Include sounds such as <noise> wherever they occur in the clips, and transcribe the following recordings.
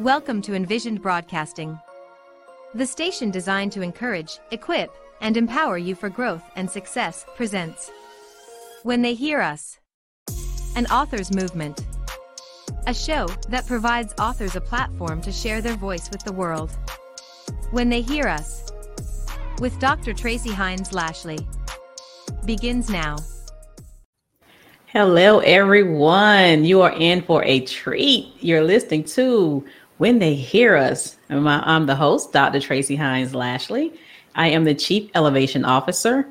Welcome to Envisioned Broadcasting, the station designed to encourage, equip, and empower you for growth and success presents When They Hear Us, an author's movement, a show that provides authors a platform to share their voice with the world. When They Hear Us, with Dr. Tracy Hines Lashley, begins now. Hello, everyone. You are in for a treat. You're listening to when they hear us. I'm the host, Dr. Tracy Hines Lashley. I am the Chief Elevation Officer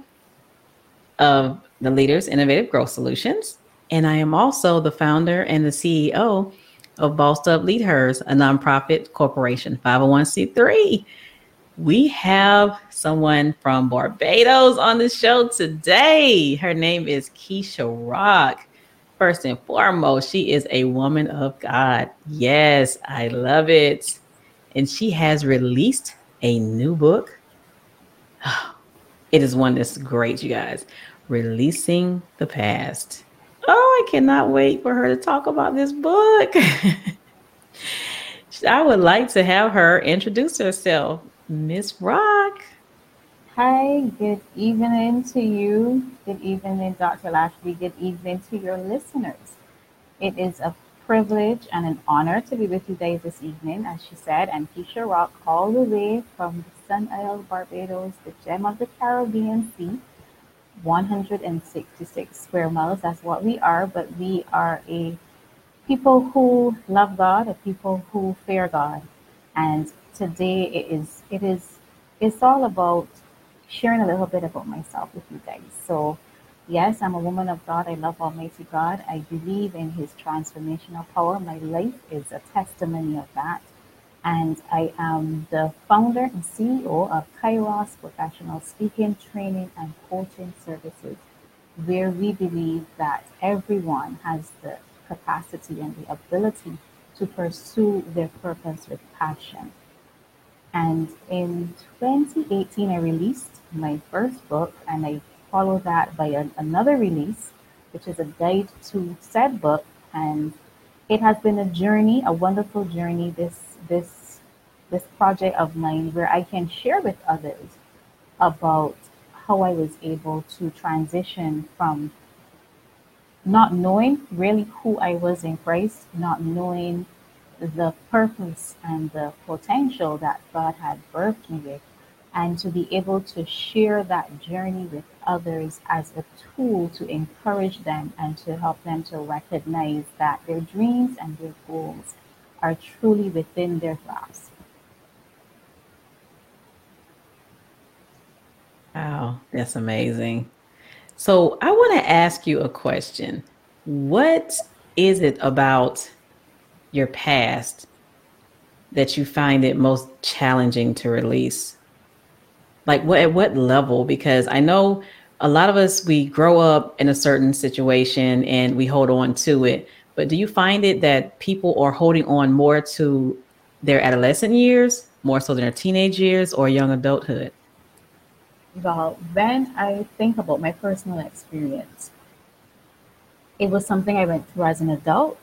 of the Leaders Innovative Growth Solutions. And I am also the founder and the CEO of Bossed Up Lead Hers, a nonprofit corporation, 501c3. We have someone from Barbados on the show today. Her name is Keisha Rock first and foremost, she is a woman of God. Yes, I love it. And she has released a new book. It is one that's great, you guys. Releasing the Past. Oh, I cannot wait for her to talk about this book. <laughs> I would like to have her introduce herself. Miss Rock. Hi, good evening to you. Good evening, Dr. Lashley. Good evening to your listeners. It is a privilege and an honor to be with you guys this evening, as she said, and Keisha Rock, all the way from the Sun Isle, Barbados, the gem of the Caribbean Sea, 166 square miles. That's what we are, but we are a people who love God, a people who fear God. And today it is, it is, it's all about sharing a little bit about myself with you guys. So, yes, I'm a woman of God. I love Almighty God. I believe in His transformational power. My life is a testimony of that. And I am the founder and CEO of Kairos Professional Speaking, Training, and Coaching Services, where we believe that everyone has the capacity and the ability to pursue their purpose with passion. And in 2018, I released my first book, and I followed that by a, another release, which is a guide to said book. And it has been a journey, a wonderful journey. This this this project of mine, where I can share with others about how I was able to transition from not knowing really who I was in Christ, not knowing the purpose and the potential that God had birthed me with, and to be able to share that journey with others as a tool to encourage them and to help them to recognize that their dreams and their goals are truly within their grasp. Wow, that's amazing. So, I want to ask you a question. What is it about your past that you find it most challenging to release? Like what at what level? Because I know a lot of us we grow up in a certain situation and we hold on to it. But do you find it that people are holding on more to their adolescent years, more so than their teenage years or young adulthood? Well, when I think about my personal experience, it was something I went through as an adult.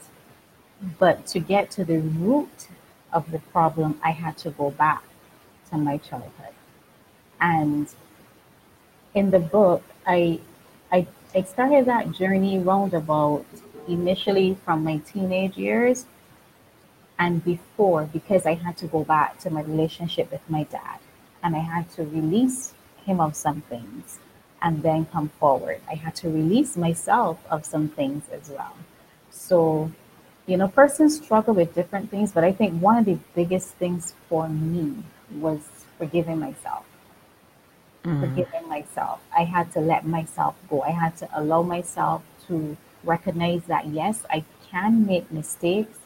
But to get to the root of the problem, I had to go back to my childhood. And in the book, I, I, I started that journey roundabout initially from my teenage years and before because I had to go back to my relationship with my dad and I had to release him of some things and then come forward. I had to release myself of some things as well. So, you know, persons struggle with different things, but I think one of the biggest things for me was forgiving myself mm. forgiving myself. I had to let myself go. I had to allow myself to recognize that yes, I can make mistakes,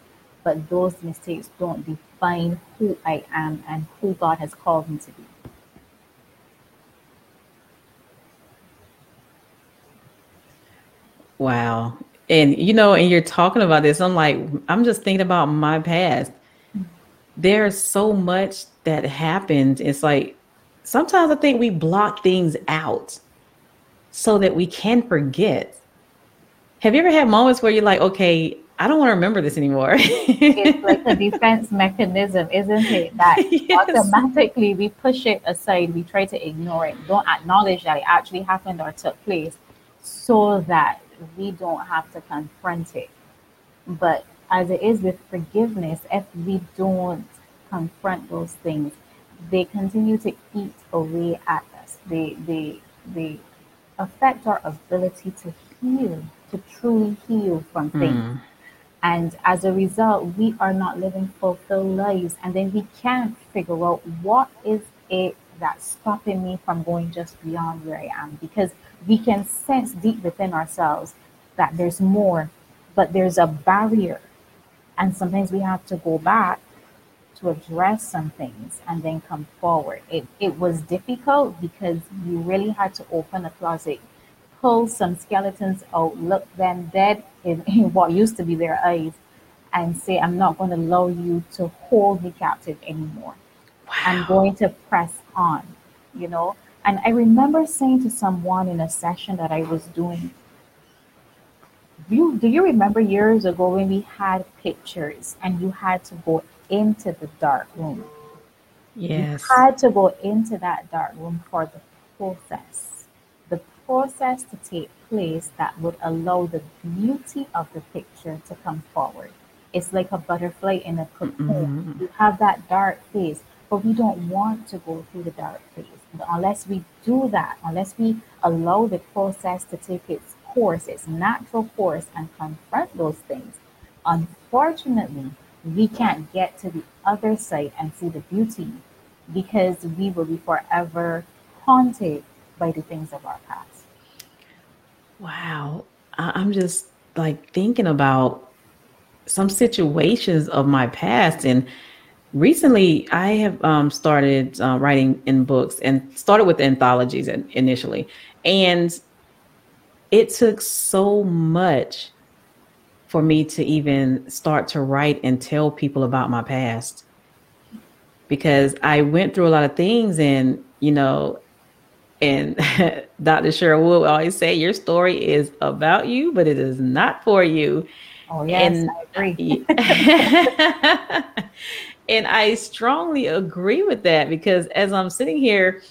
but those mistakes don't define who I am and who God has called me to be. Wow. And you know, and you're talking about this, I'm like, I'm just thinking about my past. There's so much that happened. It's like sometimes I think we block things out so that we can forget. Have you ever had moments where you're like, okay, I don't want to remember this anymore. it's like a <laughs> defense mechanism, isn't it? That <laughs> yes. automatically we push it aside, we try to ignore it, don't acknowledge that it actually happened or took place, so that we don't have to confront it. But as it is with forgiveness, if we don't confront those things, they continue to eat away at us. They they they affect our ability to heal, to truly heal from things. Mm. And as a result, we are not living fulfilled lives. And then we can't figure out what is it that's stopping me from going just beyond where I am. Because we can sense deep within ourselves that there's more, but there's a barrier. And sometimes we have to go back to address some things and then come forward. It, it was difficult because you really had to open a closet pull some skeletons out, look them dead in, <laughs> in what used to be their eyes, and say, I'm not going to allow you to hold me captive anymore. Wow. I'm going to press on, you know. And I remember saying to someone in a session that I was doing, you, do you remember years ago when we had pictures and you had to go into the dark room? Yes. You had to go into that dark room for the process The process to take place that would allow the beauty of the picture to come forward. It's like a butterfly in a cocoon. Mm-hmm. You have that dark phase, but we don't want to go through the dark phase. Unless we do that, unless we allow the process to take its course, its natural course, and confront those things, unfortunately, we can't get to the other side and see the beauty because we will be forever haunted by the things of our past. Wow. I'm just like thinking about some situations of my past. And recently I have um, started uh, writing in books and started with anthologies initially. And it took so much for me to even start to write and tell people about my past because I went through a lot of things and, you know, and Dr. Cheryl will always say, Your story is about you, but it is not for you. Oh, yes, and, I agree. <laughs> <laughs> and I strongly agree with that because as I'm sitting here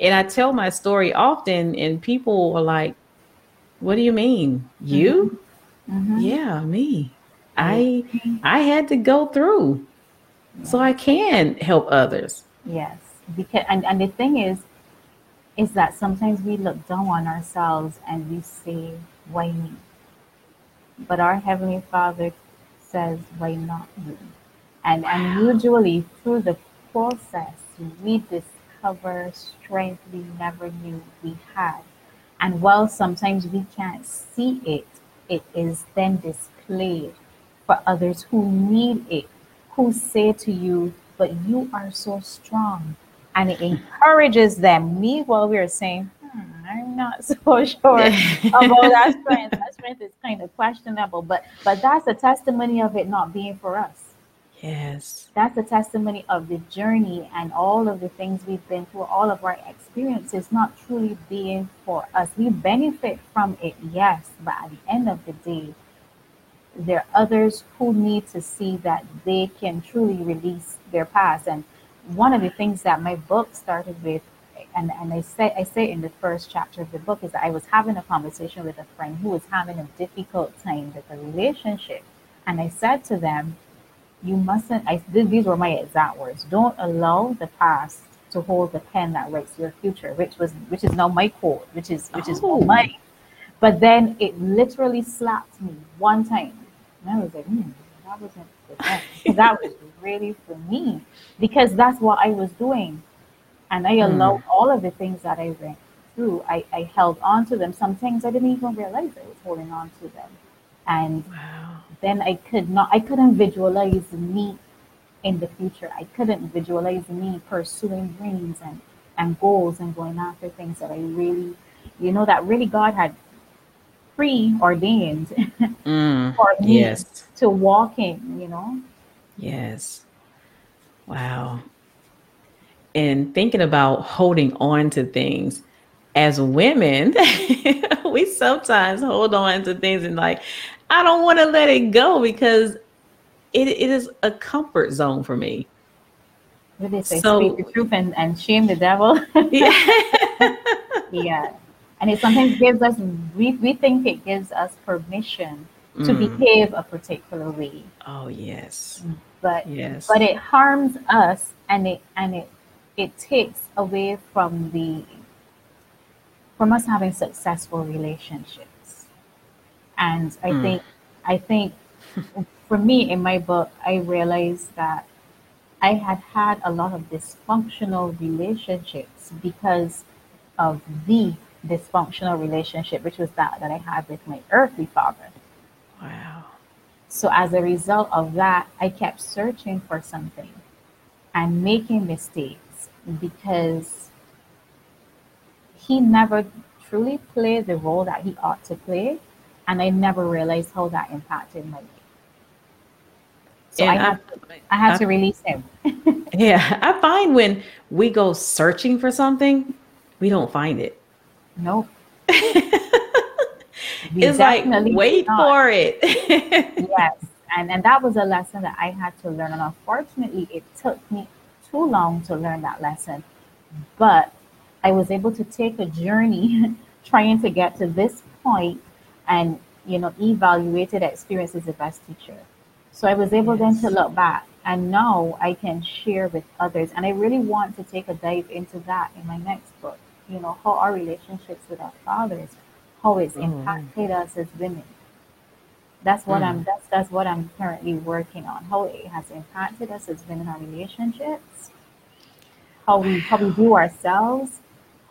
and I tell my story often, and people are like, What do you mean? You? Mm-hmm. Yeah, me. I I had to go through so I can help others. Yes. Because and, and the thing is is that sometimes we look down on ourselves and we say, Why me? But our Heavenly Father says, Why not me? And, and usually through the process, we discover strength we never knew we had. And while sometimes we can't see it, it is then displayed for others who need it, who say to you, But you are so strong and it encourages them. Meanwhile, we are saying, hmm, I'm not <laughs> so sure about that <laughs> strength. That strength is kind of questionable, but but that's a testimony of it not being for us. Yes. That's a testimony of the journey and all of the things we've been through, all of our experiences not truly being for us. We benefit from it, yes, but at the end of the day, there are others who need to see that they can truly release their past and one of the things that my book started with, and, and I say I say in the first chapter of the book is that I was having a conversation with a friend who was having a difficult time with a relationship, and I said to them, "You mustn't." I these were my exact words. Don't allow the past to hold the pen that writes your future, which was which is now my quote, which is which is oh. mine. But then it literally slapped me one time, and I was like, hmm, that wasn't that <laughs> was really for me because that's what I was doing. And I allowed mm. all of the things that I went through. I, I held on to them. Some things I didn't even realize I was holding on to them. And wow. then I could not I couldn't visualize me in the future. I couldn't visualize me pursuing dreams and, and goals and going after things that I really you know that really God had preordained <laughs> mm, for me yes. to walk in, you know? Yes. Wow. And thinking about holding on to things as women, <laughs> we sometimes hold on to things and like, I don't want to let it go because it, it is a comfort zone for me. What they say, so, speak the truth and, and shame the devil. <laughs> yeah. <laughs> yeah. And it sometimes gives us, we, we think it gives us permission to mm. behave a particular way. Oh, yes. But, yes. but it harms us and it, and it, it takes away from the, from us having successful relationships. And I mm. think, I think for me in my book, I realized that I had had a lot of dysfunctional relationships because of the dysfunctional relationship, which was that that I had with my earthly father. Wow. So as a result of that, I kept searching for something and making mistakes because he never truly played the role that he ought to play, and I never realized how that impacted my life. So I had, I, to, I had I, to release him. <laughs> yeah, I find when we go searching for something, we don't find it. Nope. <laughs> it's like wait not. for it. <laughs> yes, and and that was a lesson that I had to learn, and unfortunately, it took me too long to learn that lesson. But I was able to take a journey <laughs> trying to get to this point, and you know, evaluated experience as the best teacher. So I was able yes. then to look back and now I can share with others. And I really want to take a dive into that in my next book. You know, how our relationships with our fathers, how it's mm. impacted us as women. That's what mm. I'm that's that's what I'm currently working on. How it has impacted us as women, our relationships, how we how we view ourselves,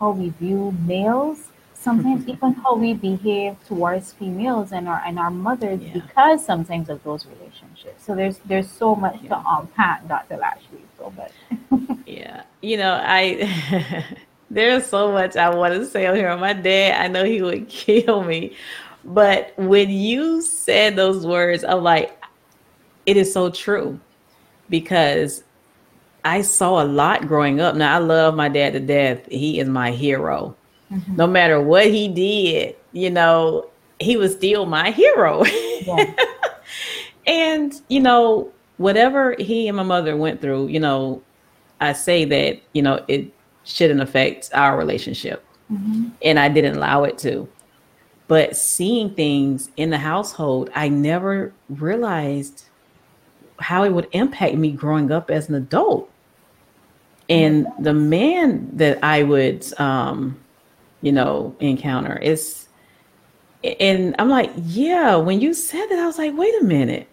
how we view males, sometimes <laughs> even how we behave towards females and our and our mothers yeah. because sometimes of those relationships. So there's there's so much yeah. to unpack, Dr. Lashley. So but <laughs> yeah, you know, I <laughs> there's so much I want to say on here. My dad, I know he would kill me, but when you said those words, I'm like, it is so true because I saw a lot growing up. Now I love my dad to death. He is my hero Mm-hmm. No matter what he did, you know, he was still my hero. Yeah. <laughs> and, you know, whatever he and my mother went through, you know, I say that, you know, it shouldn't affect our relationship. Mm-hmm. And I didn't allow it to. But seeing things in the household, I never realized how it would impact me growing up as an adult. And the man that I would um, you know, encounter. is, and I'm like, yeah, when you said that, I was like, wait a minute.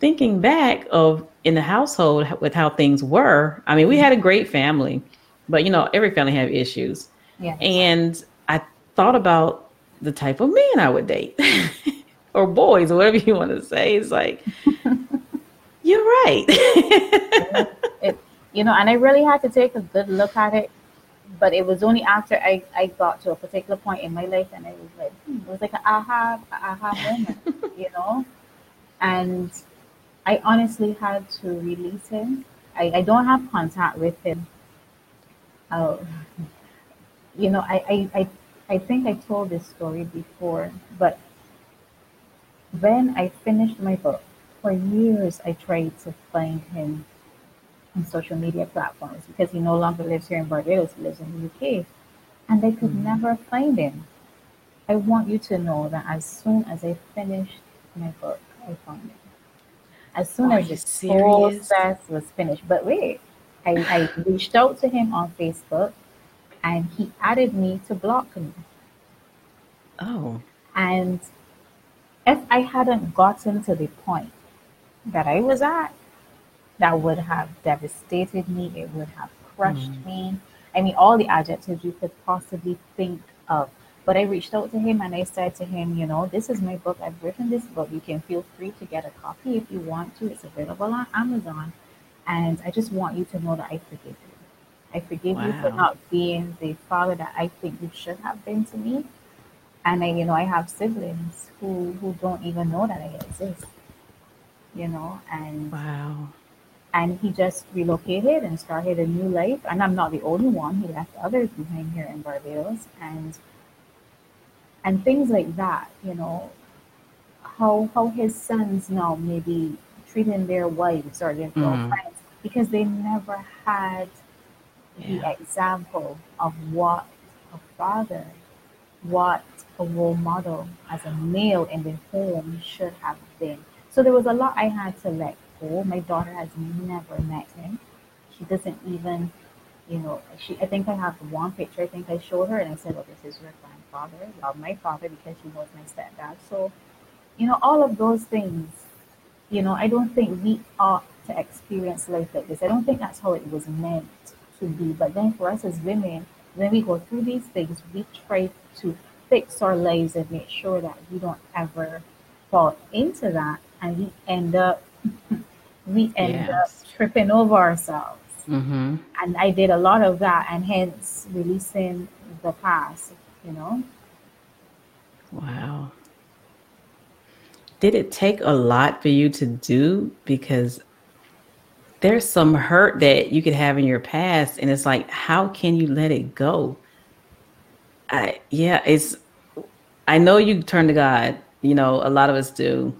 Thinking back of in the household with how things were, I mean, we had a great family, but you know, every family have issues. Yeah. And I thought about the type of man I would date. <laughs> or boys, or whatever you want to say. It's like, <laughs> you're right. it, you know, and I really had to take a good look at it but it was only after I, I got to a particular point in my life and I was like, hmm, it was like an aha, aha moment, <laughs> you know? And I honestly had to release him. I, I don't have contact with him. Uh, <laughs> you know, I, I, I, I think I told this story before, but when I finished my book, for years I tried to find him on social media platforms because he no longer lives here in Barbados, he lives in the UK. And they could mm-hmm. never find him. I want you to know that as soon as I finished my book, I found him. As soon Are as the process was finished. But wait, I, I reached out to him on Facebook and he added me to block me. Oh. And if I hadn't gotten to the point that I was at, that would have devastated me. It would have crushed mm. me. I mean, all the adjectives you could possibly think of. But I reached out to him and I said to him, you know, this is my book. I've written this book. You can feel free to get a copy if you want to. It's available on Amazon. And I just want you to know that I forgive you. I forgive wow. you for not being the father that I think you should have been to me. And I, you know, I have siblings who, who don't even know that I exist. You know, and wow and he just relocated and started a new life. And I'm not the only one. He left others behind here in Barbados, and and things like that. You know, how how his sons now maybe treating their wives or their Mhm. girlfriends because they never had the example of what a father, what a role model as a male in the home should have been. So there was a lot I had to let go. My daughter has never met him. She doesn't even, you know, she. I think I have one picture. I think I showed her, and I said, "Well, this is your grandfather. Love my father because she was my stepdad." So, you know, all of those things. You know, I don't think we ought to experience life like this. I don't think that's how it was meant to be. But then for us as women, when we go through these things, we try to fix our lives and make sure that we don't ever fall into that and we end up <laughs> we end Yes. up tripping over ourselves. Mm-hmm. And I did a lot of that and hence releasing the past, you know. Wow. Did it take a lot for you to do? Because there's some hurt that you could have in your past, and it's like, how can you let it go? I yeah, it's. I know you turn to God. You know, a lot of us do.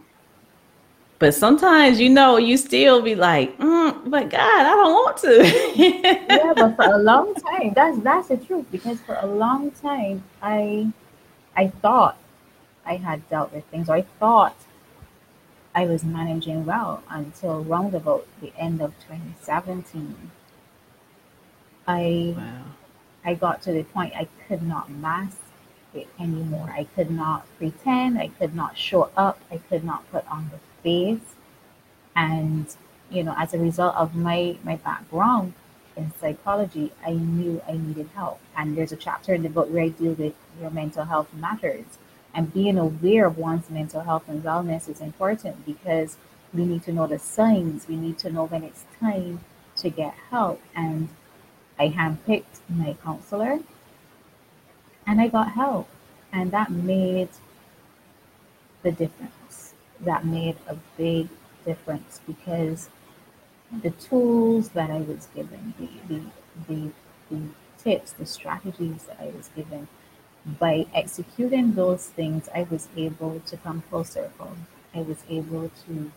But sometimes, you know, you still be like, mm, but God, I don't want to. yeah, but for a long <laughs> time, that's that's the truth. Because for a long time, I I thought I had dealt with things. Or I thought I was managing well until round about the end of 2017. I wow. I got to the point I could not mask it anymore. I could not pretend. I could not show up. I could not put on the And you know, as a result of my my background in psychology, I knew I needed help. And there's a chapter in the book where I deal with your mental health matters. And being aware of one's mental health and wellness is important because we need to know the signs. We need to know when it's time to get help. And I handpicked my counselor and I got help. And that made the difference. That made a big difference because the tools that I was given, the, the, the, the tips, the strategies that I was given, by executing those things, I was able to come full circle. I was able to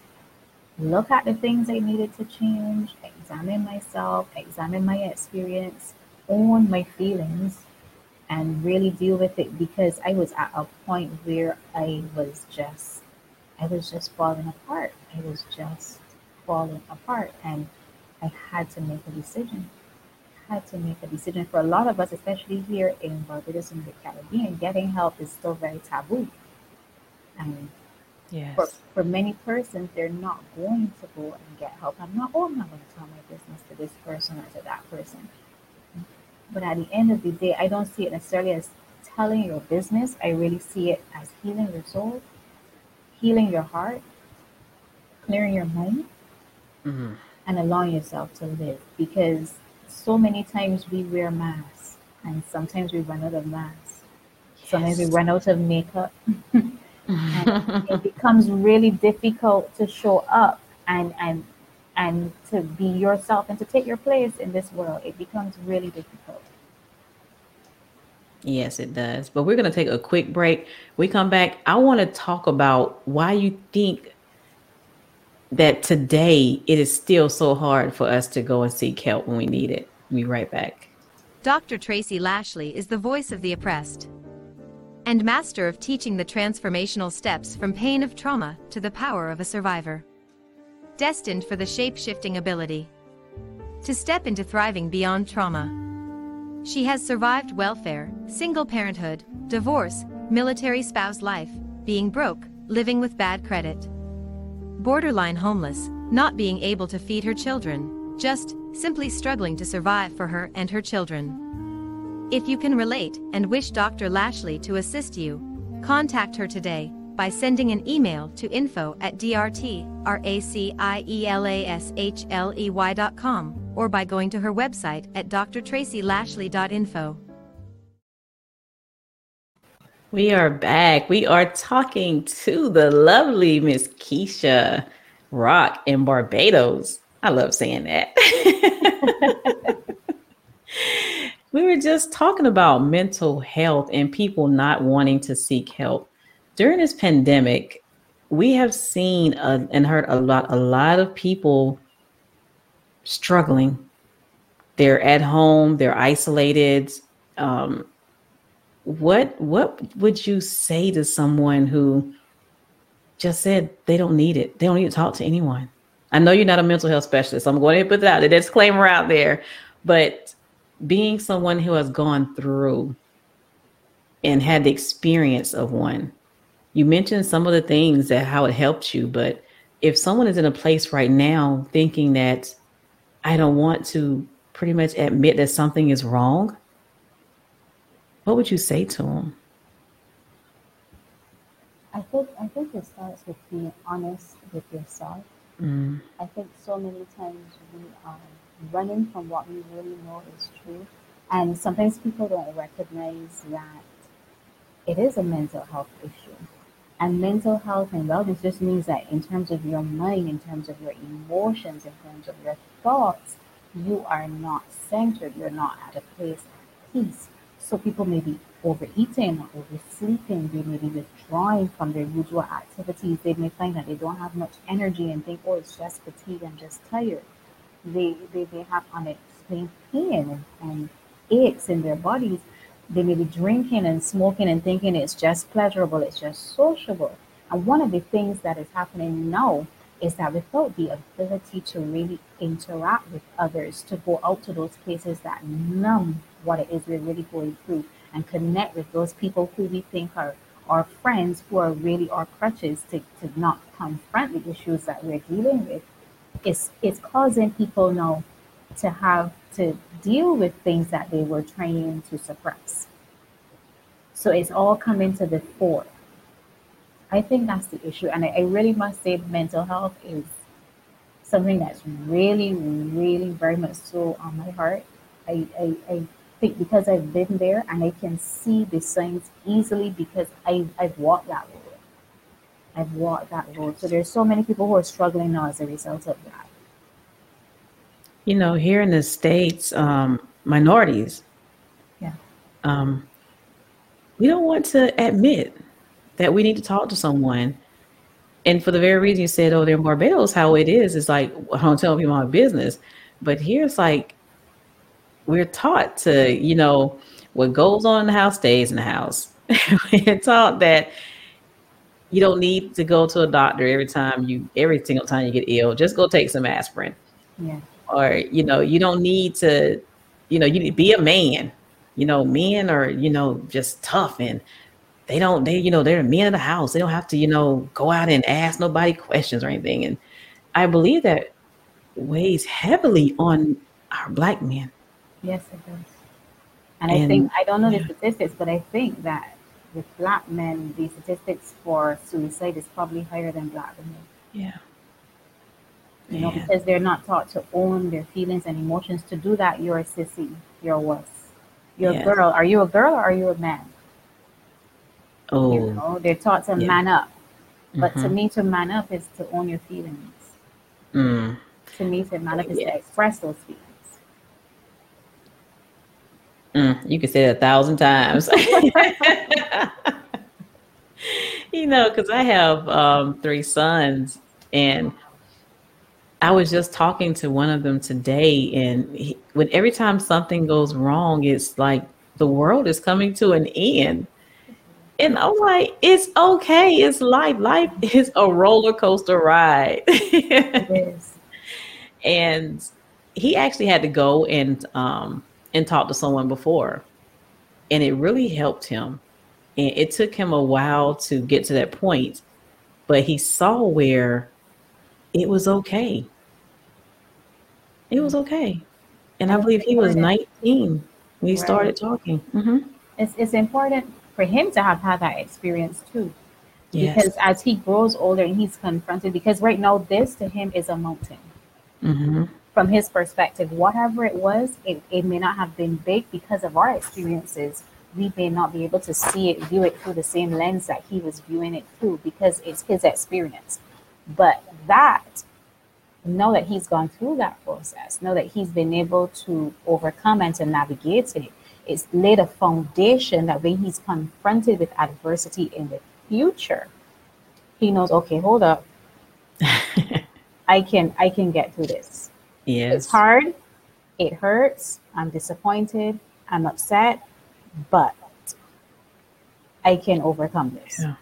look at the things I needed to change, examine myself, examine my experience, own my feelings, and really deal with it because I was at a point where I was just, I was just falling apart. I was just falling apart, and I had to make a decision. I Had to make a decision. For a lot of us, especially here in Barbados and the Caribbean, getting help is still very taboo. And Yes. for, for many persons, they're not going to go and get help. I'm not, oh, I'm not going to tell my business to this person or to that person. But at the end of the day, I don't see it necessarily as telling your business. I really see it as healing your soul, healing your heart, clearing your mind, hmm and allowing yourself to live. Because so many times we wear masks, and sometimes we run out of masks. Sometimes we run out of makeup. and <laughs> it becomes really difficult to show up and and and to be yourself and to take your place in this world it becomes really difficult Yes, it does. But we're going to take a quick break. We come back. I want to talk about why you think that today it is still so hard for us to go and seek help when we need it. We'll be right back. Dr. Tracy Lashley is the voice of the oppressed and master of teaching the transformational steps from pain of trauma to the power of a survivor. Destined for the shape shifting ability to step into thriving beyond trauma. She has survived welfare, single parenthood, divorce, military spouse life, being broke, living with bad credit, borderline homeless, not being able to feed her children, just simply struggling to survive for her and her children. If you can relate and wish Dr. Lashley to assist you, contact her today by sending an email to info at drtracylashley.com or by going to her website at drtracylashley.info. We are back. We are talking to the lovely Miss Keisha Rock in Barbados. I love saying that. <laughs> we were just talking about mental health and people not wanting to seek help. During this pandemic, we have seen a, and heard a lot, a lot of people struggling. They're at home, they're isolated. Um, what what would you say to someone who just said they don't need it? They don't need to talk to anyone. I know you're not a mental health specialist. So I'm going to put that disclaimer out there. But being someone who has gone through and had the experience of one, you mentioned some of the things that how it helped you. But if someone is in a place right now thinking that I don't want to pretty much admit that something is wrong, what would you say to them? I think I think it starts with being honest with yourself. Mm. I think so many times we are running from what we really know is true, and sometimes people don't recognize that it is a mental health issue. And mental health and wellness just means that in terms of your mind, in terms of your emotions, in terms of your thoughts, you are not centered. You're not at a place of peace. So people may be overeating or oversleeping. They may be withdrawing from their usual activities. They may find that they don't have much energy and think, oh, it's just fatigue and just tired. They, they, they have unexplained pain and aches in their bodies. They may be drinking and smoking and thinking it's just pleasurable, it's just sociable. And one of the things that is happening now is that without the ability to really interact with others, to go out to those places that numb what it is we're really going through and connect with those people who we think are our friends who are really our crutches to, to not confront the issues that we're dealing with, it's, it's causing people now to have to deal with things that they were trying to suppress. So it's all coming to the fore. I think that's the issue. And I, I really must say mental health is something that's really, really very much so on my heart. I, I, I think because I've been there and I can see the signs easily because I, I've walked that road. I've walked that road. So there's so many people who are struggling now as a result of that. You know, here in the States, um, minorities, yeah. um, we don't want to admit that we need to talk to someone. And for the very reason you said, oh, they're Barbados, how it is, is like, I don't tell people my business. But here it's like, we're taught to, you know, what goes on in the house stays in the house. <laughs> we're taught that you don't need to go to a doctor every time you, every single time you get ill. Just go take some aspirin. Yeah. Or, you know, you don't need to, you know, you need to be a man. You know, men are, you know, just tough and they don't they you know they're men of the house. They don't have to you know go out and ask nobody questions or anything. And i believe that weighs heavily on our black men. Yes it does. And, and i think i don't know the statistics but i think that with black men the statistics for suicide is probably higher than black women. Yeah you know because they're not taught to own their feelings and emotions to do that you're a sissy you're a wuss you're a girl are you a girl or are you a man Oh. You know, they're taught to yeah. man up. But mm-hmm. to me, to man up is to own your feelings. Mm. To me, to man up is to express those feelings. Mm, you can say it a thousand times. <laughs> you know, because I have um, three sons, and I was just talking to one of them today, and he, when every time something goes wrong, it's like the world is coming to an end. And I'm like, it's okay. It's life. Life <laughs> is a roller coaster ride. <laughs> And he actually had to go and um and talk to someone before. And it really helped him. And it took him a while to get to that point, but he saw where it was okay. It was okay. And I believe he was 19 when he started talking. Mm-hmm. It's, it's important for him to have had that experience too. Yes. Because as he grows older and he's confronted, because right now this to him is a mountain. Mm-hmm. From his perspective, whatever it was, it, it may not have been big because of our experiences. We may not be able to see it, view it through the same lens that he was viewing it through because it's his experience. But that, know that he's gone through that process, know that he's been able to overcome and to navigate it, it's laid a foundation that when he's confronted with adversity in the future, he knows, okay, hold up. <laughs> I can I can get through this. yes. It's hard, it hurts, I'm disappointed, I'm upset, but I can overcome this. Yeah.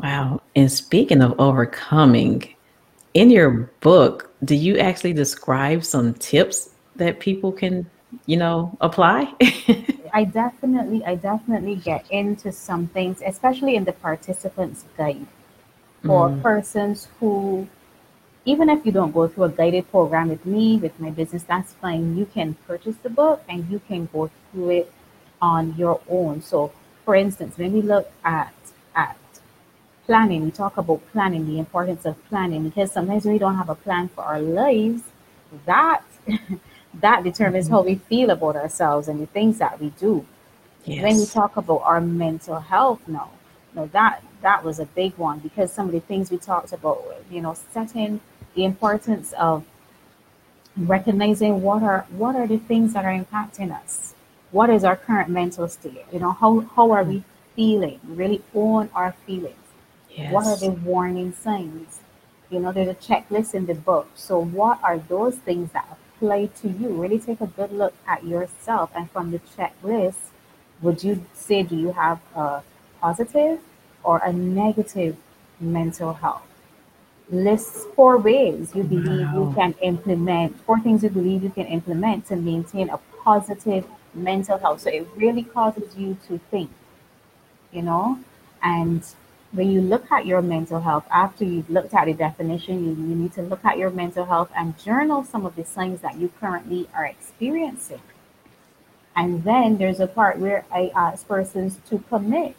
Wow. And speaking of overcoming, in your book, do you actually describe some tips that people can, you know, apply? <laughs> I definitely, I definitely get into some things, especially in the participants guide for Mm. persons who, even if you don't go through a guided program with me, with my business, that's fine. You can purchase the book and you can go through it on your own. So, for instance, when we look at at planning, we talk about planning, the importance of planning, because sometimes we don't have a plan for our lives. That <laughs> that determines how we mm-hmm. feel about ourselves and the things that we do. When we talk about our mental health now, now that that was a big one because some of the things we talked about, you know, setting the importance of recognizing what are what are the things that are impacting us. What is our current mental state? You know, how how are we mm-hmm. feeling? Really own our feelings. What are the warning signs? You know, there's a checklist in the book. So, what are those things that apply to you? Really take a good look at yourself. And from the checklist, would you say, do you have a positive or a negative mental health? List four ways you believe you can implement, four things you believe you can implement to maintain a positive mental health. So, it really causes you to think you know and when you look at your mental health after you've looked at the definition you, you need to look at your mental health and journal some of the signs that you currently are experiencing. And then there's a part where i ask persons to commit.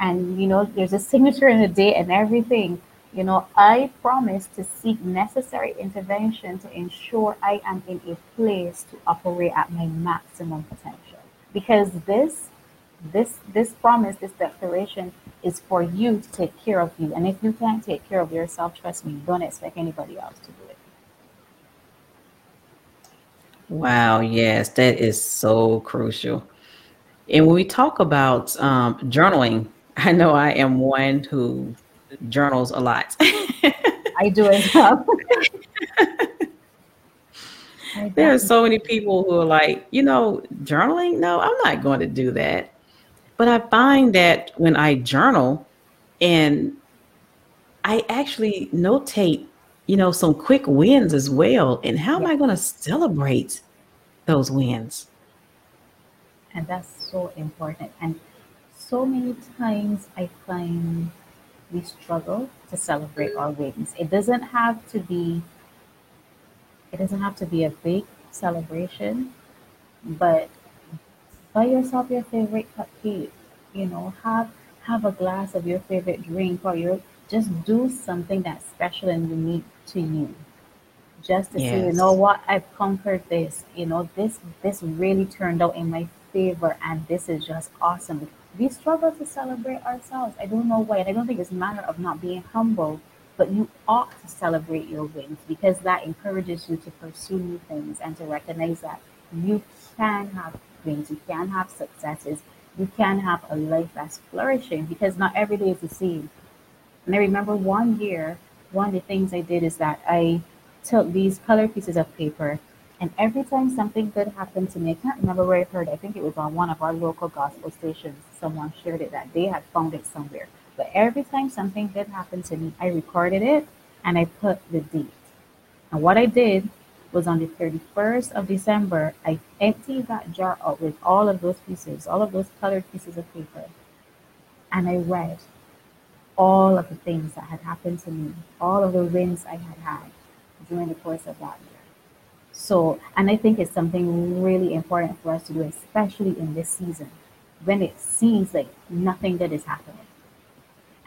And you know there's a <laughs> signature in the date and everything. You know i promise to seek necessary intervention to ensure i am in a place to operate at my maximum potential. Because this this this promise this declaration is for you to take care of you and if you can't take care of yourself trust me don't expect anybody else to do it Wow. Yes. That is so crucial. And when we talk about um, journaling, <laughs> I know I am one who journals a lot. i do it well <laughs> There are so many people who are like, you know, journaling? No, I'm not going to do that. But I find that when I journal and I actually notate, you know, some quick wins as well. And how am I going to celebrate those wins? and that's so important and so many times i find we struggle to celebrate our wins it doesn't have to be it doesn't have to be a big celebration but buy yourself your favorite cupcake you know have have a glass of your favorite drink or your just do something that's special and unique to you. Just to say you know what? I've conquered this. You know this this really turned out in my favor and this is just awesome. We struggle to celebrate ourselves. I don't know why and i don't think it's a matter of not being humble but you ought to celebrate your wins because that encourages you to pursue new things and to recognize that you can have wins, you can have successes, you can have a life that's flourishing because not every day is the same. And I remember one year, one of the things I did is that I took these colored pieces of paper, and every time something good happened to me, I can't remember where I heard it. I think it was on one of our local gospel stations. Someone shared it that they had found it somewhere. But every time something good happened to me, I recorded it and I put the date. And what I did was on the 31st of December, I emptied that jar out with all of those pieces, all of those colored pieces of paper, and I read all of the things that had happened to me, all of the wins I had had during the course of that year. So, and I think it's something really important for us to do, especially in this season when it seems like nothing good is happening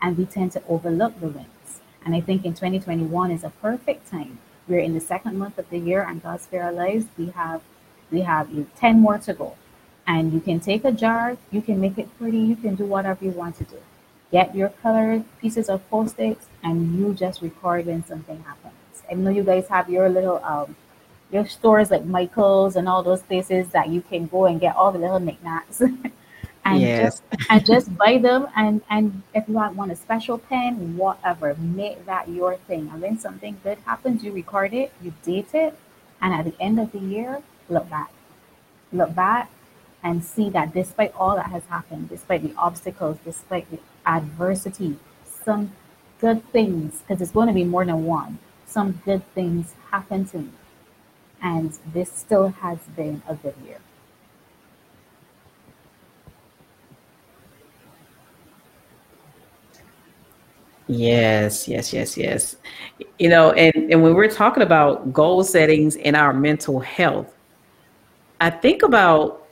and we tend to overlook the wins. And I think in 2021 is a perfect time. We're in the second month of the year, and God's Fair Lives, we have we have 10 more to go. And you can take a jar, you can make it pretty, you can do whatever you want to do. Get your colored pieces of post-its, and you just record when something happens. I know you guys have your little um, your stores like Michaels and all those places that you can go and get all the little knickknacks. <laughs> and Yes. just and just buy them and and if you want, want a special pen whatever make that your thing. And when something good happens you record it you date it and at the end of the year look back. Look back and see that despite all that has happened despite the obstacles despite the adversity some good things because it's going to be more than one some good things happen to me. And this still has been a good year Yes, yes, yes, yes. You know, and, and when we're talking about goal settings in our mental health, I think about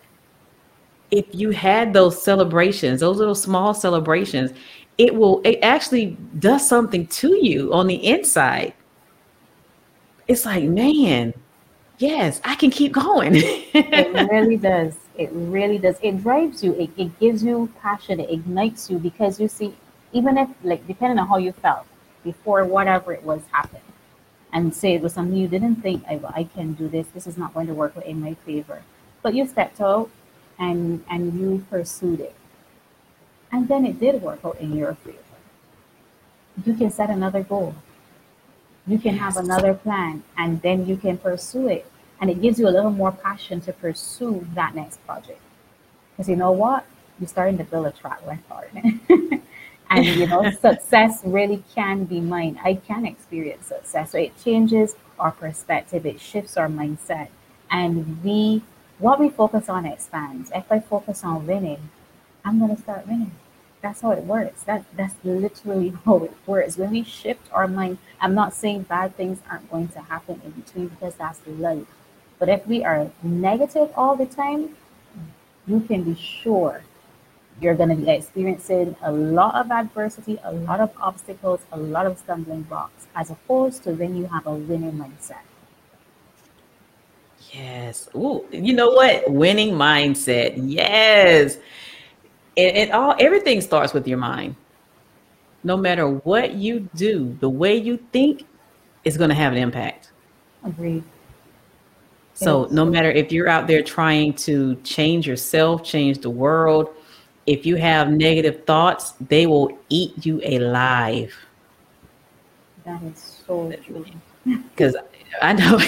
if you had those celebrations, those little small celebrations, it will, it actually does something to you on the inside. It's like, man, yes, I can keep going. It <laughs> really does. It really does. It drives you. It, it gives you passion. It ignites you because you see, even if, like, depending on how you felt before whatever it was happened, and say it was something you didn't think, I, I can do this, this is not going to work out in my favor. But you stepped out and, and you pursued it. And then it did work out in your favor. You can set another goal. You can have another plan and then you can pursue it. And it gives you a little more passion to pursue that next project. Because you know what? You're starting to build a track record. <laughs> and you know, success really can be mine. I can experience success. So it changes our perspective, it shifts our mindset. And we what we focus on expands. If I focus on winning, I'm gonna start winning. That's how it works. That that's literally <laughs> how it works. When we shift our mind, I'm not saying bad things aren't going to happen in between because that's life. But if we are negative all the time, you can be sure you're going to be experiencing a lot of adversity, a lot of obstacles, a lot of stumbling blocks, as opposed to when you have a winning mindset. Yes. Ooh, you know what? Winning mindset. Yes. It, it all everything starts with your mind. No matter what you do, the way you think is going to have an impact. Agreed. So no matter if you're out there trying to change yourself, change the world, if you have negative thoughts, they will eat you alive. That is so true. Because I know. <laughs>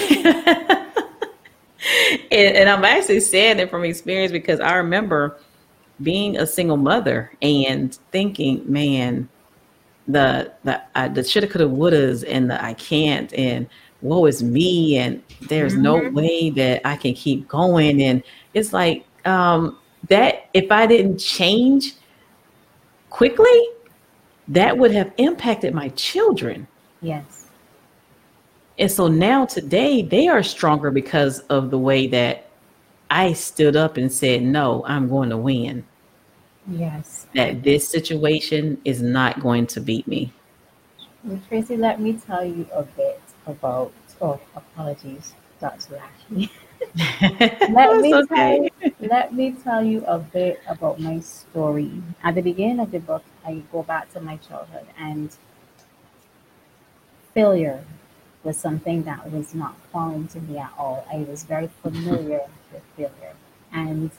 and, and I'm actually saying it from experience because I remember being a single mother and thinking, man, the the I, the shoulda, coulda, wouldas, and the I can't, and woe is me, and there's no Mhm. way that I can keep going, and it's like um, that. If I didn't change quickly, that would have impacted my children. Yes. And so now today they are stronger because of the way that I stood up and said, no, I'm going to win. Yes. That this situation is not going to beat me. Well, Tracy, let me tell you a bit about, oh, apologies, Dr. Lashley. <laughs> Let <laughs> me It's tell you, let me tell you a bit about my story. At the beginning of the book, I go back to my childhood, and failure was something that was not foreign to me at all. I was very familiar with failure. And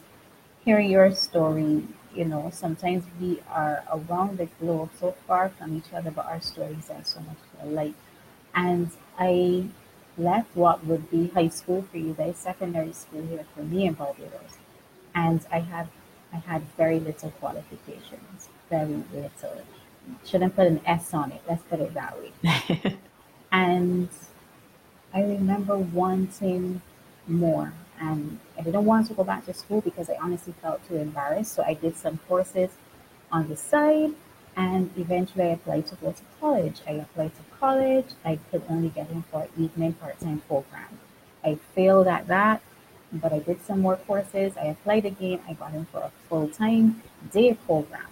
hearing your story, you know, sometimes we are around the globe so far from each other, but our stories are so much alike. And I left what would be high school for you guys, secondary school here for me in Barbados. And I have I had very little qualifications, very little. Shouldn't put an S on it. Let's put it that way. <laughs> And I remember wanting more. And I didn't want to go back to school because I honestly felt too embarrassed. So I did some courses on the side and eventually I applied to go to college. I applied to college. I could only get in for an evening part time program. I failed at that, but I did some more courses. I applied again. I got in for a full time day program.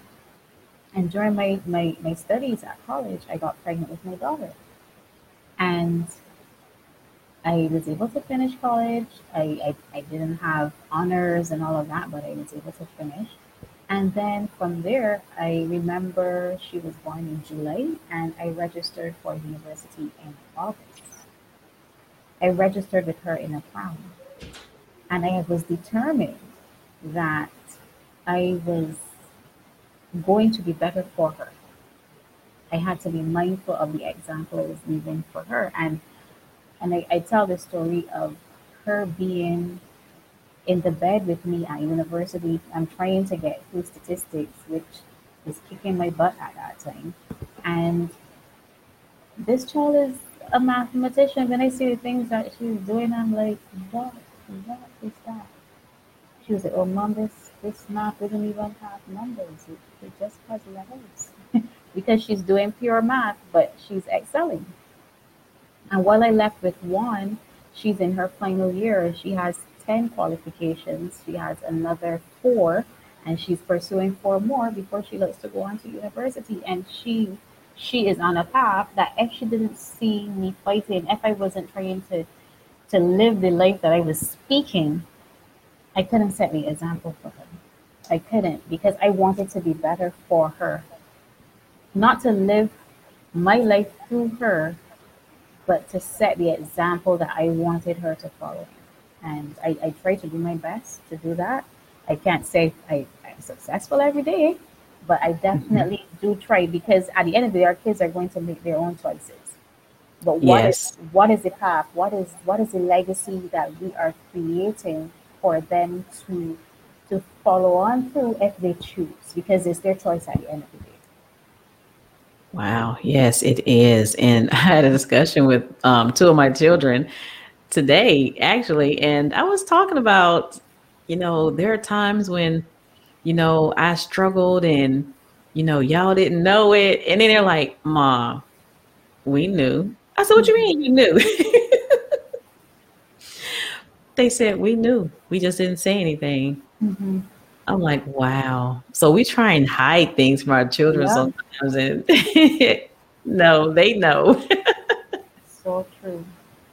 And during my, my, my studies at college, I got pregnant with my daughter. And I was able to finish college. I, I, I didn't have honors and all of that, but I was able to finish. And then from there, I remember she was born in July and I registered for university in August. I registered with her in a crown. And I was determined that I was going to be better for her. I had to be mindful of the example I was leaving for her. And and I, I tell the story of her being in the bed with me at university. I'm trying to get through statistics, which is kicking my butt at that time. And this child is a mathematician. When I see the things that she's doing, I'm like, what? What is that? She was like, oh, mom, this, this math doesn't even have numbers. It, it just has letters. <laughs> because she's doing pure math, but she's excelling. And while I left with one, she's in her final year. She has 10 qualifications. She has another four, and she's pursuing four more before she looks to go on to university. And she she is on a path that if she didn't see me fighting, if I wasn't trying to to live the life that I was speaking, I couldn't set the example for her. I couldn't because I wanted to be better for her. Not to live my life through her, but to set the example that I wanted her to follow. And I, I try to do my best to do that. I can't say I, I'm successful every day, but I definitely mm-hmm. do try because at the end of the day, our kids are going to make their own choices. But what yes. is, what is the path? What is what is the legacy that we are creating for them to to follow on through if they choose? Because it's their choice at the end of the day. Wow. Yes, it is. And <laughs> I had a discussion with um, two of my children today, actually, and I was talking about, you know, there are times when, you know, I struggled and, you know, y'all didn't know it. And then they're like, Mom, we knew. I said, What you mean you knew? <laughs> they said, We knew. We just didn't say anything. Mm-hmm. I'm like, wow. So we try and hide things from our children yeah. sometimes, and <laughs> no, they know. <laughs> so true.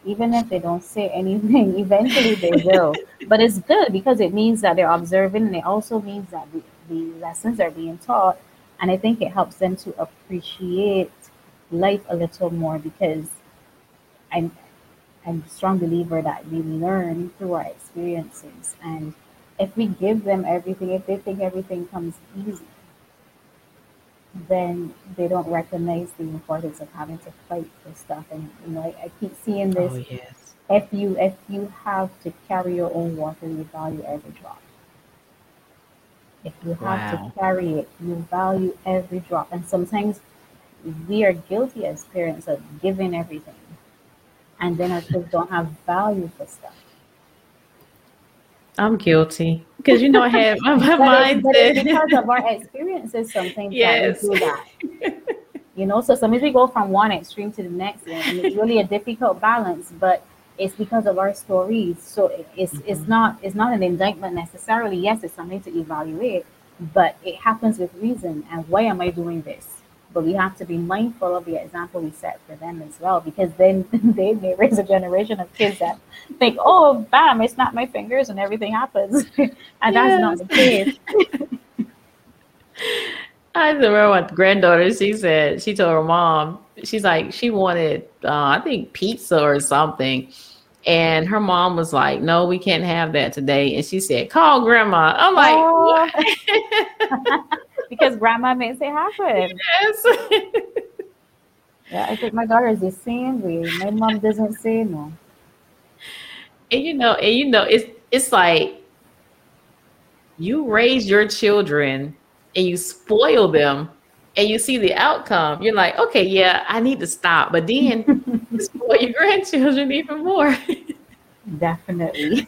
Even if they don't say anything, <laughs> eventually they will. but it's good because it means that they're observing, and it also means that the, the lessons are being taught. And I think it helps them to appreciate life a little more because I'm I'm a strong believer that we learn through our experiences and if we give them everything, if they think everything comes easy, then they don't recognize the importance of having to fight for stuff. And you know, I, I keep seeing this. Oh, yes. If you if you have to carry your own water, you value every drop. If you have wow. to carry it, you value every drop. And sometimes we are guilty as parents of giving everything, and then our kids don't have value for stuff. I'm guilty because you know I have my, my mind. But it's because of our <laughs> experiences, sometimes yes. that we do that. you know, so sometimes we go from one extreme to the next, and it's really a difficult balance. But it's because of our stories. So it's mm-hmm. it's not it's not an indictment necessarily. Yes, it's something to evaluate, but it happens with reason. And why am I doing this? But we have to be mindful of the example we set for them as well, because then <laughs> they may raise a generation of kids that think, "Oh, bam, it's not my fingers and everything happens," <laughs> and yes. that's not the case. <laughs> I remember my granddaughter. She said she told her mom she's like she wanted uh, I think pizza or something, and her mom was like, "No, we can't have that today." And she said, "Call grandma." I'm like, oh. Because grandma makes it happen. Yes. <laughs> yeah, I think my daughter is the same way. My mom doesn't say no. And you know, and you know, it's it's like you raise your children and you spoil them and you see the outcome, you're like, okay, yeah, I need to stop. But then <laughs> you spoil your grandchildren even more. <laughs> Definitely.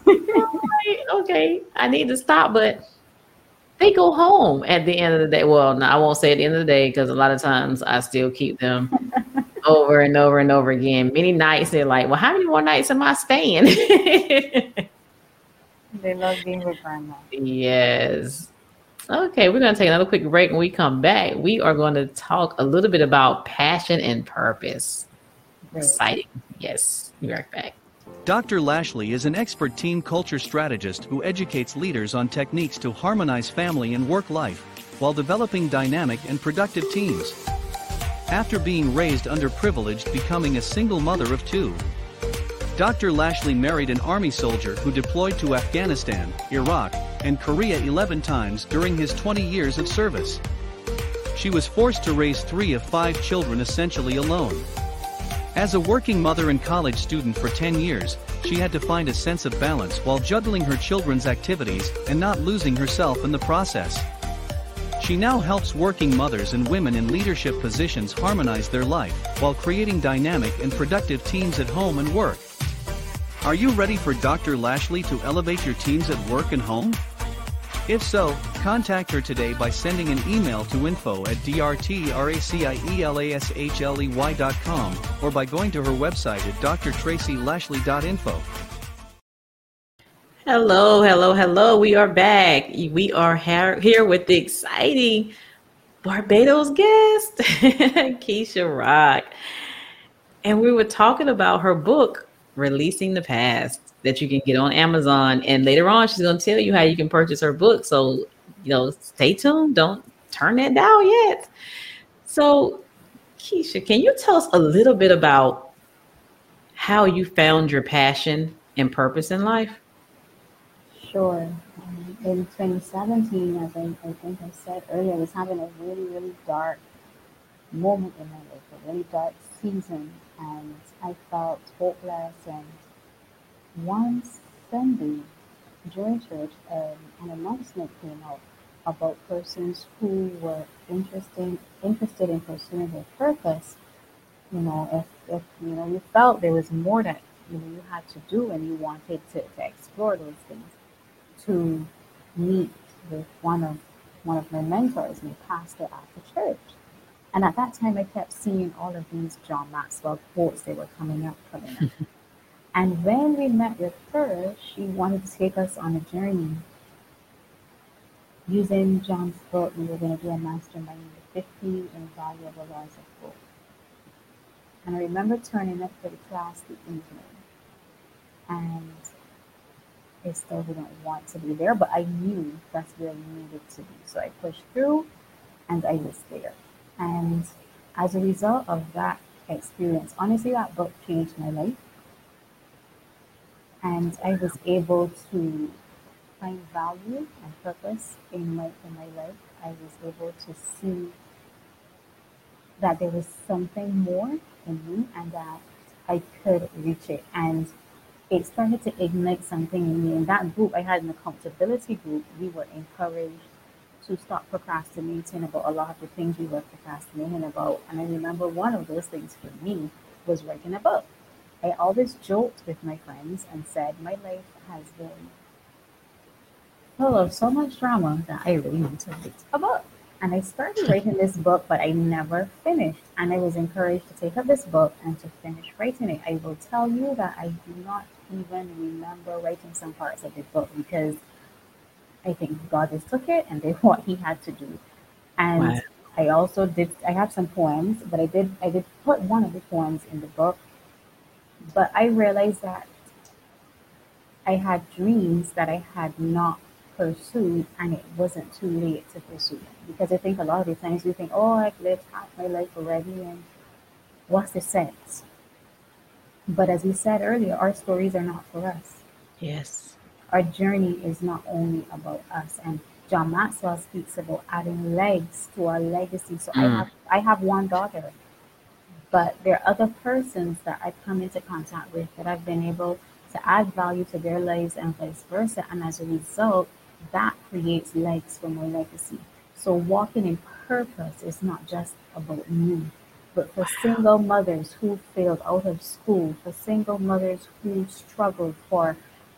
okay, I need to stop, but they go home at the end of the day. Well, no, I won't say at the end of the day because a lot of times I still keep them <laughs> over and over and over again. Many nights they're like, "Well, how many more nights am I staying?" <laughs> they love being with grandma. Yes. Okay, we're going to take another quick break. When we come back, we are going to talk a little bit about passion and purpose. Great. Exciting. Yes. Be right back. Dr. Lashley is an expert team culture strategist who educates leaders on techniques to harmonize family and work life while developing dynamic and productive teams. After being raised underprivileged becoming a single mother of two, Dr. Lashley married an army soldier who deployed to Afghanistan, Iraq, and Korea 11 times during his 20 years of service. She was forced to raise three of five children essentially alone. As a working mother and college student for 10 years, she had to find a sense of balance while juggling her children's activities and not losing herself in the process. She now helps working mothers and women in leadership positions harmonize their life while creating dynamic and productive teams at home and work. Are you ready for Dr. Lashley to elevate your teams at work and home? If so, contact her today by sending an email to info at drtracylashley.com or by going to her website at drtracylashley.info. Hello, hello, hello. We are back. We are here with the exciting Barbados guest, <laughs> Keisha Rock. And we were talking about her book, Releasing the Past, that you can get on Amazon. And later on, she's going to tell you how you can purchase her book. So, you know, stay tuned. Don't turn that down yet. So, Keisha, can you tell us a little bit about how you found your passion and purpose in life? Sure. Um, in 2017, as I, I think I said earlier, I was having a really, really dark moment in my life, a really dark season, and I felt hopeless. And one Sunday during church, um, an announcement came out about persons who were interested interested in pursuing their purpose. You know, if, if you know you felt there was more that you know you had to do and you wanted to, to explore those things to meet with one of one of my mentors, my pastor at the church. And at that time, I kept seeing all of these John Maxwell quotes. They were coming up, coming <laughs> up. And when we met with her, she wanted to take us on a journey. Using John's book, we were going to do a mastermind, the 50 invaluable laws of growth. And I remember turning up for the class the evening. And I still didn't want to be there, but I knew that's where I needed to be. So I pushed through and I was there. And as a result of that experience, honestly, that book changed my life. And I was able to find value and purpose in my in my life. I was able to see that there was something more in me and that I could reach it. And it started to ignite something in me. In that group, I had an accountability group. We were encouraged to stop procrastinating about a lot of the things we were procrastinating about. And I remember one of those things for me was writing a book. I always joked with my friends and said, My life has been full of so much drama that I really need to write a book. And I started writing this book, but I never finished. And I was encouraged to take up this book and to finish writing it. I will tell you that I do not even remember writing some parts of the book because I think God just took it and did <laughs> what He had to do. And wow. I also did. I have some poems, but I did. I did put one of the poems in the book. But I realized that I had dreams that I had not pursued, and it wasn't too late to pursue them. Because I think a lot of the times we think, "Oh, I've lived half my life already, and what's the sense?" But as we said earlier, our stories are not for us. Yes. Our journey is not only about us. And John Maxwell speaks about adding legs to our legacy. So mm. I have I have one daughter, but there are other persons that I've come into contact with that I've been able to add value to their lives and vice versa. And as a result, that creates legs for my legacy. So walking in purpose is not just about me. But for single mothers who failed out of school, for single mothers who struggled, for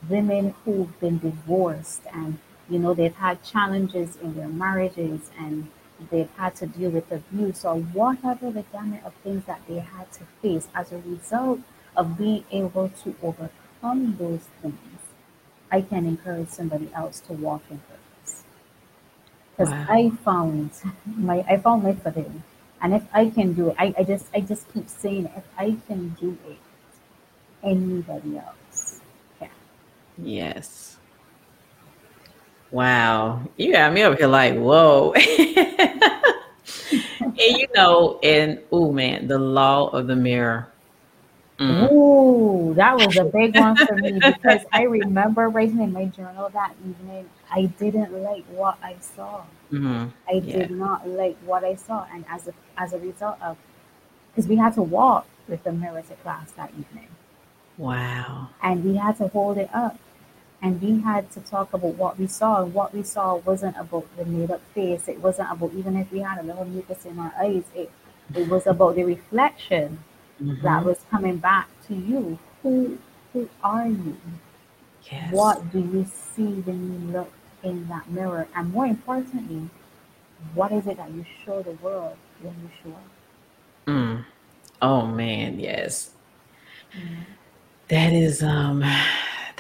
women who've been divorced and you know they've had challenges in their marriages and they've had to deal with abuse or whatever the gamut of things that they had to face as a result of being able to overcome those things, I can encourage somebody else to walk in purpose. Because wow. I found my I found my footing and if I can do it, I, I just I just keep saying if I can do it, anybody else can. Yes. Wow. You got me up here like, whoa. <laughs> and you know, and oh man, the law of the mirror. Mm. Ooh, that was a big one for me because I remember writing in my journal that evening. I didn't like what I saw. hmm I Yeah. did not like what I saw, and as a as a result of, because we had to walk with the mirror to class that evening, Wow. and we had to hold it up, and we had to talk about what we saw. And what we saw wasn't about the made up face. It wasn't about even if we had a little mucus in our eyes. It it was about the reflection Mhm. that was coming back to you. Who who are you? Yes. What do you see when you look in that mirror? And more importantly, what is it that you show the world when you show up? Mm. Oh man, yes. That is um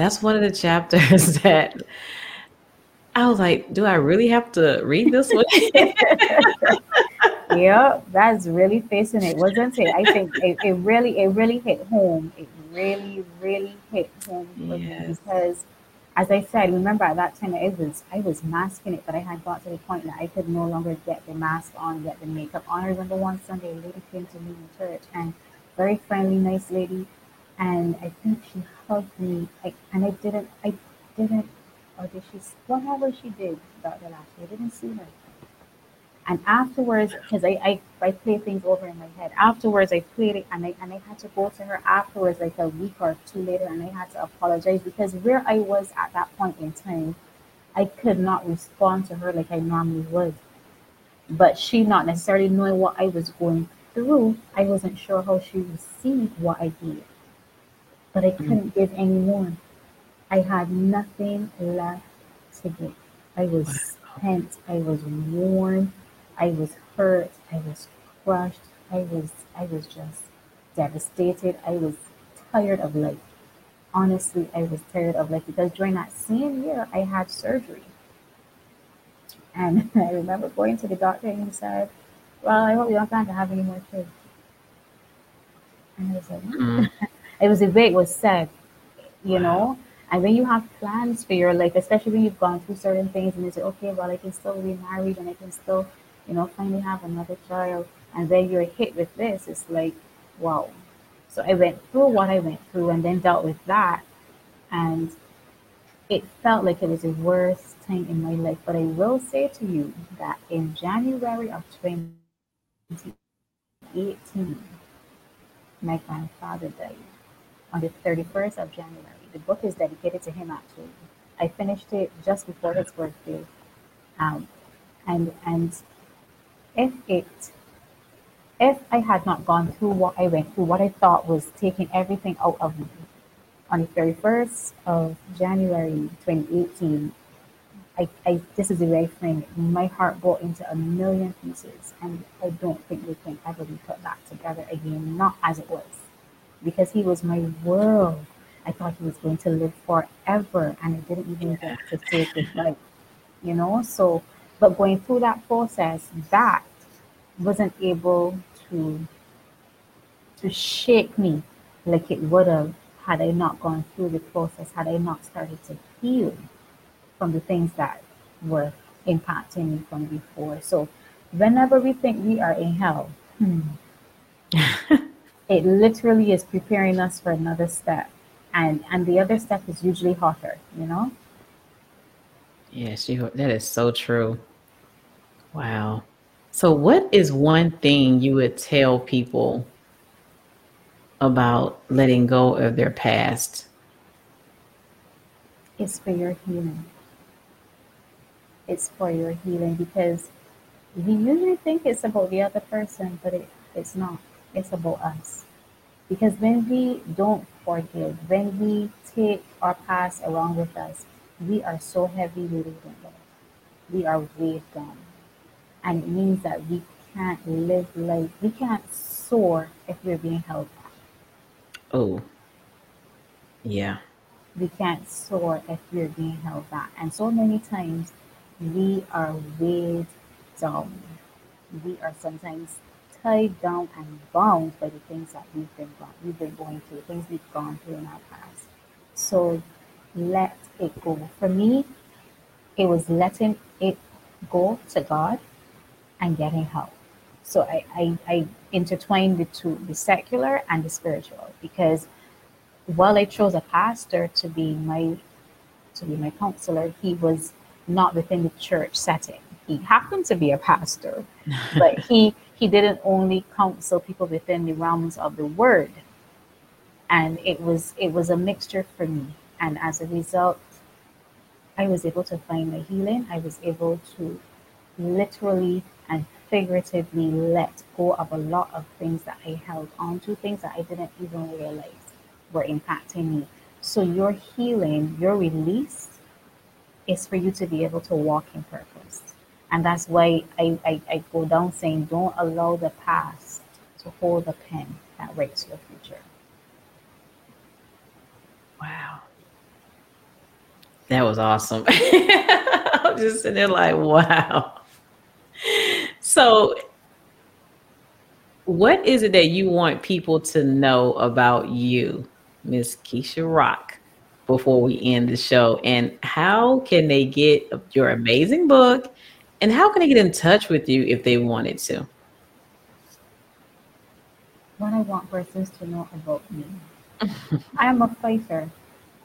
that's one of the chapters <laughs> that I was like, do I really have to read this one? <laughs> Yeah, that's really facing it, wasn't it? I think it, it really it really hit home. It really, really hit home for me Yes. because as I said, remember at that time I was I was masking it, but I had got to the point that I could no longer get the mask on, get the makeup on. I remember one Sunday a lady came to me in church and very friendly, nice lady, and I think she hugged me. I, and I didn't I didn't or did she whatever she did, Dr. Lashley, I didn't see her. And afterwards, because I, I, I play things over in my head. Afterwards, I played it and I, and I had to go to her afterwards, like a week or two later, and I had to apologize because where I was at that point in time, I could not respond to her like I normally would. But she not necessarily knowing what I was going through, I wasn't sure how she received what I did. But I couldn't give any more. I had nothing left to give. I was spent. I was worn. I was hurt. I was crushed. I was I was just devastated. I was tired of life. Honestly, I was tired of life because during that same year I had surgery. And <laughs> I remember going to the doctor and he said, Well, I hope you don't plan to have any more kids. And I was like, Mm. It was the way it was said, you know. And when you have plans for your life, especially when you've gone through certain things, and you say, okay, well, I can still be married and I can still, you know, finally have another child, and then you're hit with this, it's like, wow. So I went through what I went through, and then dealt with that, and it felt like it was the worst time in my life. But I will say to you that in January of 2018, my grandfather died on the 31st of January. The book is dedicated to him actually. I finished it just before his birthday. Um, and and if it if I had not gone through what I went through, what I thought was taking everything out of me, on the 31st of January 2018, I, I this is the way I frame it. My heart broke into a million pieces, and I don't think we can ever be put back together again, not as it was, because he was my world. I thought he was going to live forever, and I didn't even get to take his life, you know. So, but going through that process, that wasn't able to to shake me like it would have had I not gone through the process, had I not started to heal from the things that were impacting me from before. So whenever we think we are in hell, hmm, <laughs> it literally is preparing us for another step. And and the other step is usually hotter, you know? Yes, you that is so true. Wow. So what is one thing you would tell people about letting go of their past? It's for your healing. It's for your healing because we usually think it's about the other person, but it, it's not. It's about us. Because when we don't forgive, when we take our past along with us, we are so heavy laden We are weighed down. And it means that we can't live life, we can't soar if we're being held back. Oh. Yeah. we can't soar if we're being held back. And so many times we are weighed down. We are sometimes tied down and bound by the things that we've been we've been going through, things we've gone through in our past. So let it go. For me, it was letting it go to God and getting help. So I, I, I intertwined the two, the secular and the spiritual, because while I chose a pastor to be my to be my counselor, he was not within the church setting. He happened to be a pastor, <laughs> but he he didn't only counsel people within the realms of the word. And it was it was a mixture for me. And as a result, I was able to find my healing. I was able to literally and figuratively let go of a lot of things that I held on to, things that I didn't even realize were impacting me. So your healing, your release is for you to be able to walk in purpose. And that's why I, I, I go down saying, don't allow the past to hold the pen that writes your future. Wow. That was awesome. <laughs> I'm just sitting there like, wow. So, what is it that you want people to know about you, Miss Keisha Rock, before we end the show? And how can they get your amazing book? And how can they get in touch with you if they wanted to? What I want persons to know about me. I am a fighter.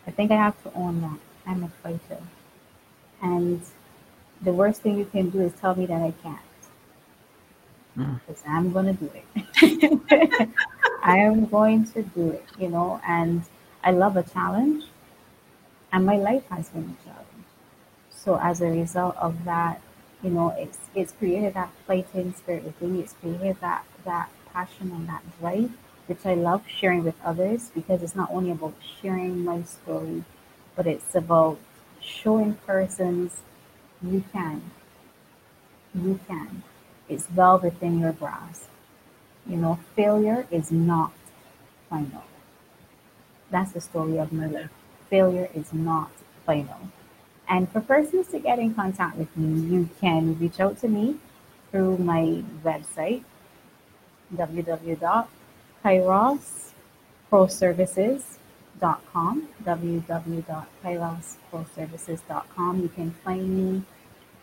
I think I have to own that. I'm a fighter. And the worst thing you can do is tell me that I can't. Because mm. I'm going to do it. <laughs> I am going to do it, you know, and I love a challenge. And my life has been a challenge. So as a result of that, you know, it's it's created that fighting spirit within me. It's created that that passion and that drive, which I love sharing with others because it's not only about sharing my story, but it's about showing persons you can. You can. It's well within your grasp. You know, failure is not final. That's the story of my life. Failure is not final. And for persons to get in contact with me, you can reach out to me through my website, www.kairosproservices.com, www.kairosproservices.com. You can find me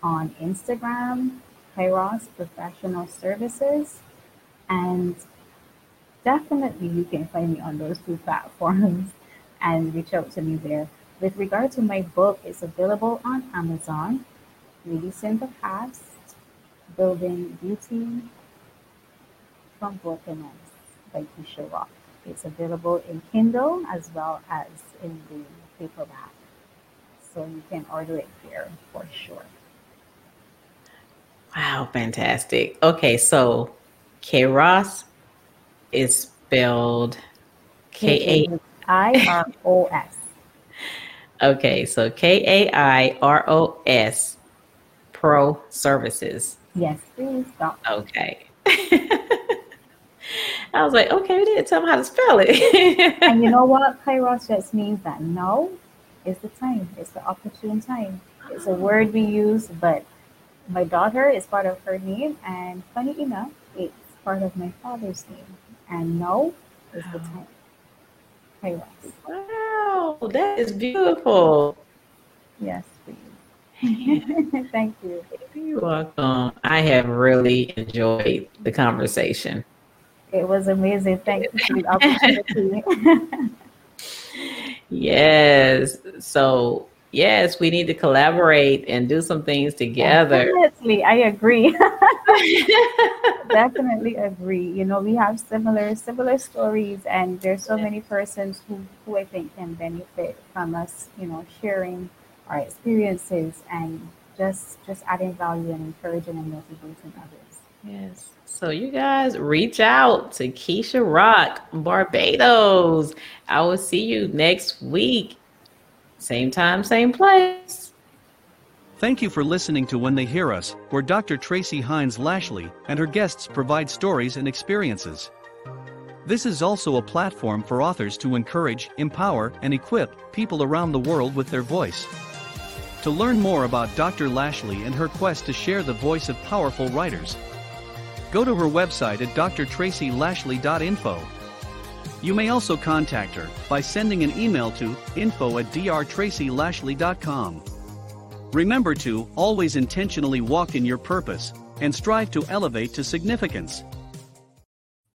on Instagram, Kairos Professional Services, and definitely you can find me on those two platforms <laughs> and reach out to me there. With regard to my book, it's available on Amazon, Releasing the Past, Building Beauty from Brokenness by Keisha Rock. It's available in Kindle as well as in the paperback. So you can order it there for sure. Wow, fantastic. Okay, so Kairos is spelled K A I R O S. Okay, so K A I R O S Pro Services. Yes, please. Stop. Okay. <laughs> I was like, okay, we didn't tell them how to spell it. <laughs> and you know what? Kairos just means that now is the time. It's the opportune time. It's a word we use, but my daughter is part of her name, and funny enough, it's part of my father's name. And now is the oh. time. Wow, that is beautiful. Yes. <laughs> Thank you. You're welcome. I have really enjoyed the conversation. It was amazing. Thank you for the opportunity. <laughs> yes. So, yes, we need to collaborate and do some things together. Definitely, I agree. <laughs> Definitely agree. You know, we have similar similar stories, and there's so many persons who who I think can benefit from us. You know, sharing our experiences and just just adding value and encouraging and motivating others. Yes. So you guys reach out to Keisha Rock, Barbados. I will see you next week. Same time, same place. Thank you for listening to When They Hear Us, where Dr. Tracy Hines Lashley and her guests provide stories and experiences. This is also a platform for authors to encourage, empower, and equip people around the world with their voice. To learn more about Dr. Lashley and her quest to share the voice of powerful writers, go to her website at drtracylashley.info. You may also contact her by sending an email to info at drtracylashley.com. Remember to always intentionally walk in your purpose and strive to elevate to significance.